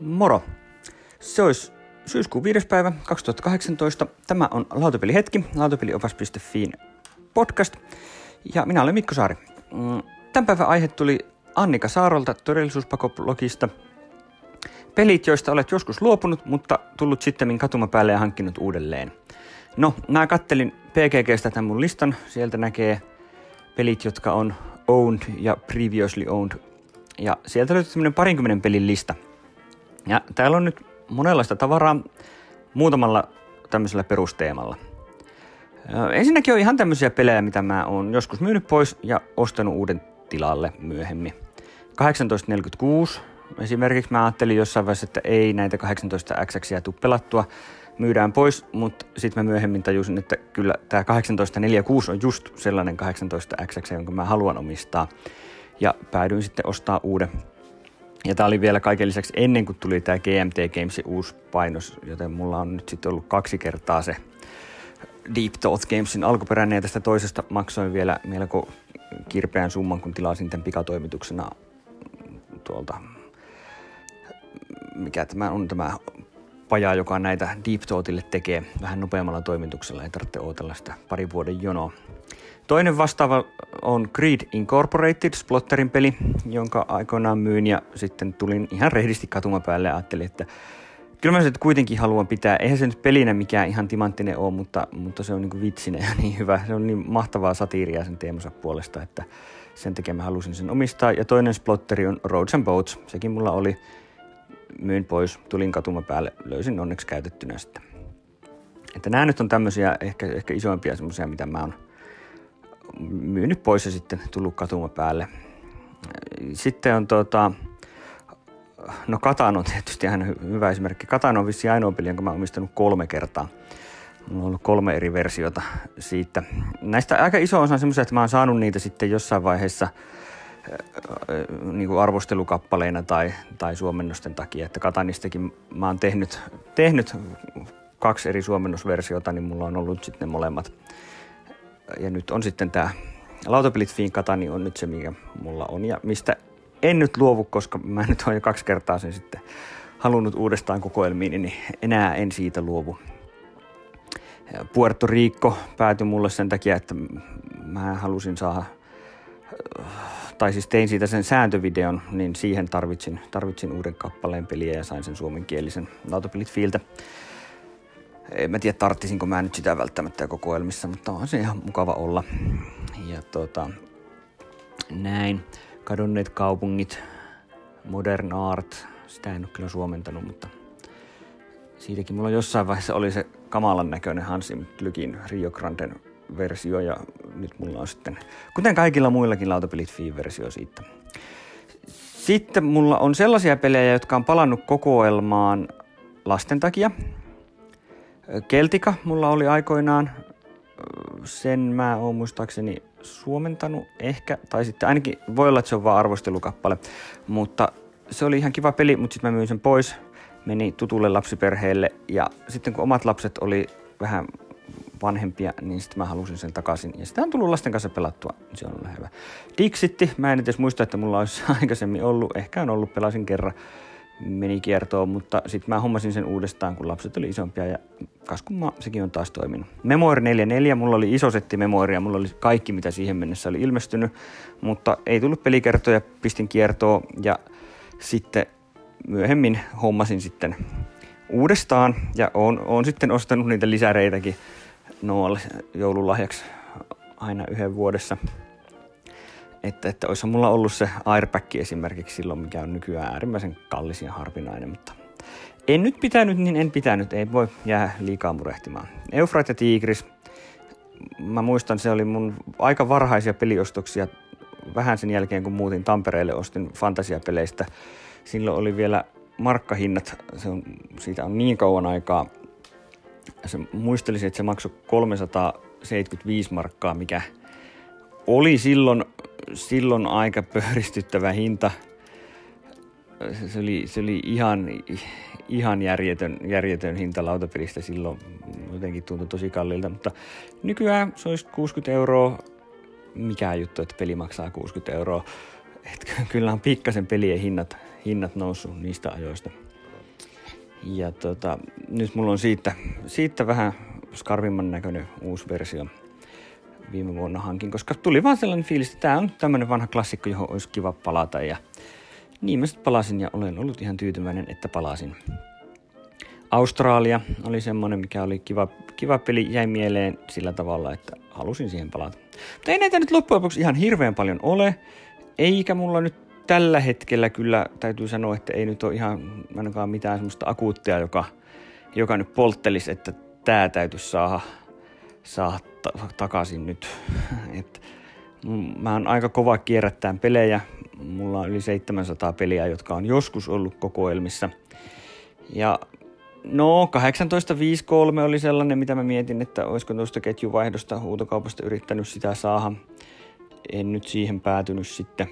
Moro! Se olisi syyskuun 5. päivä 2018. Tämä on Lautapelihetki, lautapeliopas.fiin podcast. Ja minä olen Mikko Saari. Mm, tämän päivän aihe tuli Annika Saarolta todellisuuspakoblogista. Pelit, joista olet joskus luopunut, mutta tullut sitten katumapäälle ja hankkinut uudelleen. No, mä kattelin PGGstä tämän mun listan. Sieltä näkee pelit, jotka on owned ja previously owned. Ja sieltä löytyy semmoinen parinkymmenen pelin lista – ja täällä on nyt monenlaista tavaraa muutamalla tämmöisellä perusteemalla. Ensinnäkin on ihan tämmöisiä pelejä, mitä mä oon joskus myynyt pois ja ostanut uuden tilalle myöhemmin. 1846 esimerkiksi mä ajattelin jossain vaiheessa, että ei näitä 18 x tuu pelattua, myydään pois, mutta sitten mä myöhemmin tajusin, että kyllä tämä 1846 on just sellainen 18 x jonka mä haluan omistaa. Ja päädyin sitten ostaa uuden ja tämä oli vielä kaiken lisäksi ennen kuin tuli tämä GMT Gamesin uusi painos, joten mulla on nyt sitten ollut kaksi kertaa se Deep Thought Gamesin alkuperäinen ja tästä toisesta maksoin vielä melko kirpeän summan, kun tilasin tämän pikatoimituksena tuolta, mikä tämä on tämä paja, joka näitä Deep Thoughtille tekee vähän nopeammalla toimituksella, ei tarvitse odotella sitä pari vuoden jonoa. Toinen vastaava on Creed Incorporated, Splotterin peli, jonka aikoinaan myin ja sitten tulin ihan rehdisti katumapäälle ja ajattelin, että kyllä mä se kuitenkin haluan pitää. Eihän se nyt pelinä mikään ihan timanttinen ole, mutta, mutta se on niin vitsinen ja niin hyvä. Se on niin mahtavaa satiiria sen teemansa puolesta, että sen takia mä halusin sen omistaa. Ja toinen splotteri on Roads and Boats. Sekin mulla oli. Myin pois, tulin katumapäälle, löysin onneksi käytettynä sitten. Että nämä nyt on tämmöisiä ehkä, ehkä isoimpia semmoisia, mitä mä oon myynyt pois ja sitten tullut katuma päälle. Sitten on tota, no Katan on tietysti ihan hyvä esimerkki. Katan on vissiin ainoa peli, jonka mä oon omistanut kolme kertaa. Mulla on ollut kolme eri versiota siitä. Näistä aika iso osa on semmoisia, että mä oon saanut niitä sitten jossain vaiheessa niin kuin arvostelukappaleina tai, tai suomennosten takia. Että Katanistakin mä oon tehnyt, tehnyt kaksi eri suomennosversiota, niin mulla on ollut sitten ne molemmat – ja nyt on sitten tämä lautapelit Fiin Katani on nyt se, mikä mulla on ja mistä en nyt luovu, koska mä nyt olen jo kaksi kertaa sen sitten halunnut uudestaan kokoelmiin, niin enää en siitä luovu. Puerto Rico päätyi mulle sen takia, että mä halusin saada, tai siis tein siitä sen sääntövideon, niin siihen tarvitsin, tarvitsin uuden kappaleen peliä ja sain sen suomenkielisen lautapelit Fiiltä en mä tiedä tarttisinko mä nyt sitä välttämättä kokoelmissa, mutta on se ihan mukava olla. Ja tota, näin. Kadonneet kaupungit, Modern Art, sitä en ole kyllä suomentanut, mutta siitäkin mulla jossain vaiheessa oli se kamalan näköinen Hansi Lykin Rio Granden versio ja nyt mulla on sitten, kuten kaikilla muillakin lautapelit versio siitä. Sitten mulla on sellaisia pelejä, jotka on palannut kokoelmaan lasten takia, Keltika mulla oli aikoinaan, sen mä oon muistaakseni suomentanut ehkä, tai sitten ainakin voi olla, että se on vaan arvostelukappale, mutta se oli ihan kiva peli, mutta sitten mä myin sen pois, meni tutulle lapsiperheelle ja sitten kun omat lapset oli vähän vanhempia, niin sitten mä halusin sen takaisin. Ja sitä on tullut lasten kanssa pelattua, niin se on ollut hyvä. Dixitti, mä en edes muista, että mulla olisi aikaisemmin ollut, ehkä on ollut, pelasin kerran meni kiertoon, mutta sitten mä hommasin sen uudestaan, kun lapset oli isompia ja kas kun sekin on taas toiminut. Memoir 44, mulla oli iso setti Memoiria, mulla oli kaikki mitä siihen mennessä oli ilmestynyt, mutta ei tullut pelikertoja, pistin kiertoon ja sitten myöhemmin hommasin sitten uudestaan ja on, on sitten ostanut niitä lisäreitäkin Noalle joululahjaksi aina yhden vuodessa että, että olisi mulla ollut se airbag esimerkiksi silloin, mikä on nykyään äärimmäisen kallis ja harvinainen, mutta en nyt pitänyt, niin en pitänyt, ei voi jää liikaa murehtimaan. Eufrat ja Tigris, mä muistan, se oli mun aika varhaisia peliostoksia, vähän sen jälkeen kun muutin Tampereelle, ostin fantasiapeleistä. Silloin oli vielä markkahinnat, se on, siitä on niin kauan aikaa. Se, muistelisin, että se maksoi 375 markkaa, mikä oli silloin silloin aika pöyristyttävä hinta. Se oli, se oli ihan, ihan järjetön, järjetön hinta lautapelistä silloin. Jotenkin tuntui tosi kalliilta, mutta nykyään se olisi 60 euroa. Mikä juttu, että peli maksaa 60 euroa. Et kyllä on pikkasen pelien hinnat, hinnat noussut niistä ajoista. Ja tota, nyt mulla on siitä, siitä vähän skarvimman näköinen uusi versio viime vuonna hankin, koska tuli vaan sellainen fiilis, että tämä on tämmöinen vanha klassikko, johon olisi kiva palata. Ja niin mä sitten palasin ja olen ollut ihan tyytyväinen, että palasin. Australia oli semmoinen, mikä oli kiva, kiva peli, jäi mieleen sillä tavalla, että halusin siihen palata. Mutta ei näitä nyt loppujen lopuksi ihan hirveän paljon ole, eikä mulla nyt tällä hetkellä kyllä täytyy sanoa, että ei nyt ole ihan ainakaan mitään semmoista akuuttia, joka, joka nyt polttelisi, että tämä täytyisi saada, saada ta- takaisin nyt. Et, mä oon aika kova kierrättää pelejä. Mulla on yli 700 peliä, jotka on joskus ollut kokoelmissa. Ja no, 18.53 oli sellainen, mitä mä mietin, että olisiko tuosta ketjuvaihdosta huutokaupasta yrittänyt sitä saada. En nyt siihen päätynyt sitten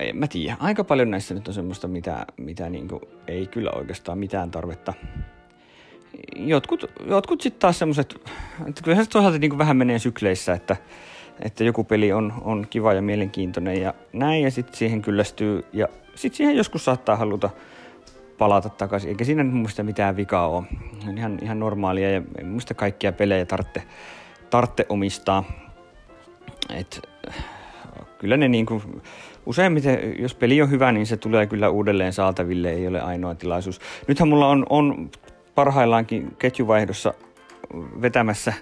en mä tiedä, aika paljon näissä nyt on semmoista, mitä, mitä niinku ei kyllä oikeastaan mitään tarvetta. Jotkut, jotkut sitten taas semmoiset, että kyllähän se toisaalta niinku vähän menee sykleissä, että, että joku peli on, on kiva ja mielenkiintoinen ja näin, ja sitten siihen kyllästyy, ja sitten siihen joskus saattaa haluta palata takaisin, eikä siinä nyt muista mitään vikaa ole. On ihan, ihan normaalia, ja muista kaikkia pelejä tarvitse, tarvitse omistaa. Et, kyllä ne niinku, useimmiten, jos peli on hyvä, niin se tulee kyllä uudelleen saataville, ei ole ainoa tilaisuus. Nythän mulla on, on parhaillaankin ketjuvaihdossa vetämässä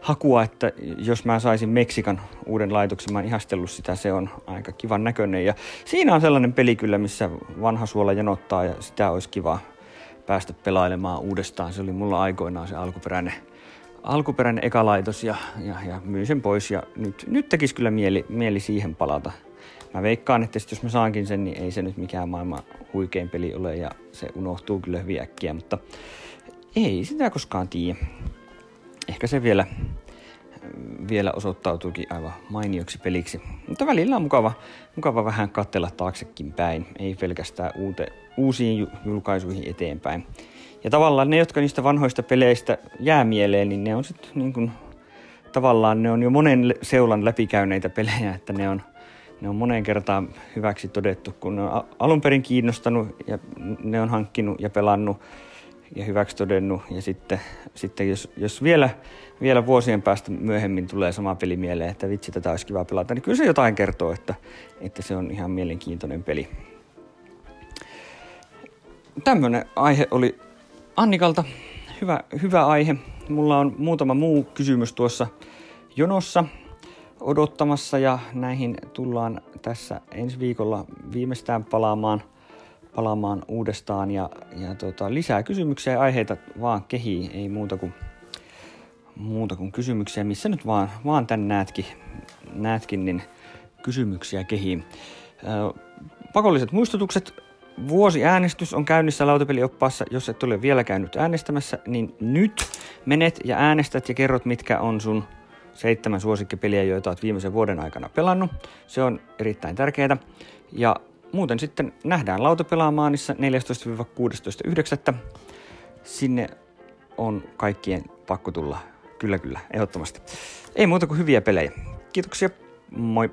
hakua, että jos mä saisin Meksikan uuden laitoksen, mä ihastellut sitä, se on aika kivan näköinen. Ja siinä on sellainen peli kyllä, missä vanha suola janottaa ja sitä olisi kiva päästä pelailemaan uudestaan. Se oli mulla aikoinaan se alkuperäinen, alkuperäinen ekalaitos ja, ja, ja myin sen pois ja nyt, nyt tekisi kyllä mieli, mieli siihen palata mä veikkaan, että jos mä saankin sen, niin ei se nyt mikään maailman huikein peli ole ja se unohtuu kyllä hyvin äkkiä, mutta ei sitä koskaan tiedä. Ehkä se vielä, vielä osoittautuukin aivan mainioksi peliksi. Mutta välillä on mukava, mukava vähän katsella taaksekin päin, ei pelkästään uute, uusiin julkaisuihin eteenpäin. Ja tavallaan ne, jotka niistä vanhoista peleistä jää mieleen, niin ne on sitten niin kuin, tavallaan ne on jo monen seulan läpikäyneitä pelejä, että ne on – ne on moneen kertaan hyväksi todettu, kun ne on alun perin kiinnostanut ja ne on hankkinut ja pelannut ja hyväksi todennut. Ja sitten, sitten jos, jos vielä, vielä vuosien päästä myöhemmin tulee sama peli mieleen, että vitsi, tätä olisi kiva pelata, niin kyllä se jotain kertoo, että, että se on ihan mielenkiintoinen peli. Tämmöinen aihe oli Annikalta. Hyvä, hyvä aihe. Mulla on muutama muu kysymys tuossa jonossa odottamassa ja näihin tullaan tässä ensi viikolla viimeistään palaamaan, palaamaan uudestaan ja, ja tota, lisää kysymyksiä ja aiheita vaan kehii, ei muuta kuin, muuta kuin kysymyksiä, missä nyt vaan, vaan tän näetkin, näetkin niin kysymyksiä kehii. pakolliset muistutukset, vuosi äänestys on käynnissä lautapelioppaassa. Jos et ole vielä käynyt äänestämässä, niin nyt menet ja äänestät ja kerrot, mitkä on sun seitsemän suosikkipeliä, joita olet viimeisen vuoden aikana pelannut. Se on erittäin tärkeää. Ja muuten sitten nähdään lautapelaamaanissa 14-16.9. Sinne on kaikkien pakko tulla. Kyllä, kyllä, ehdottomasti. Ei muuta kuin hyviä pelejä. Kiitoksia, moi!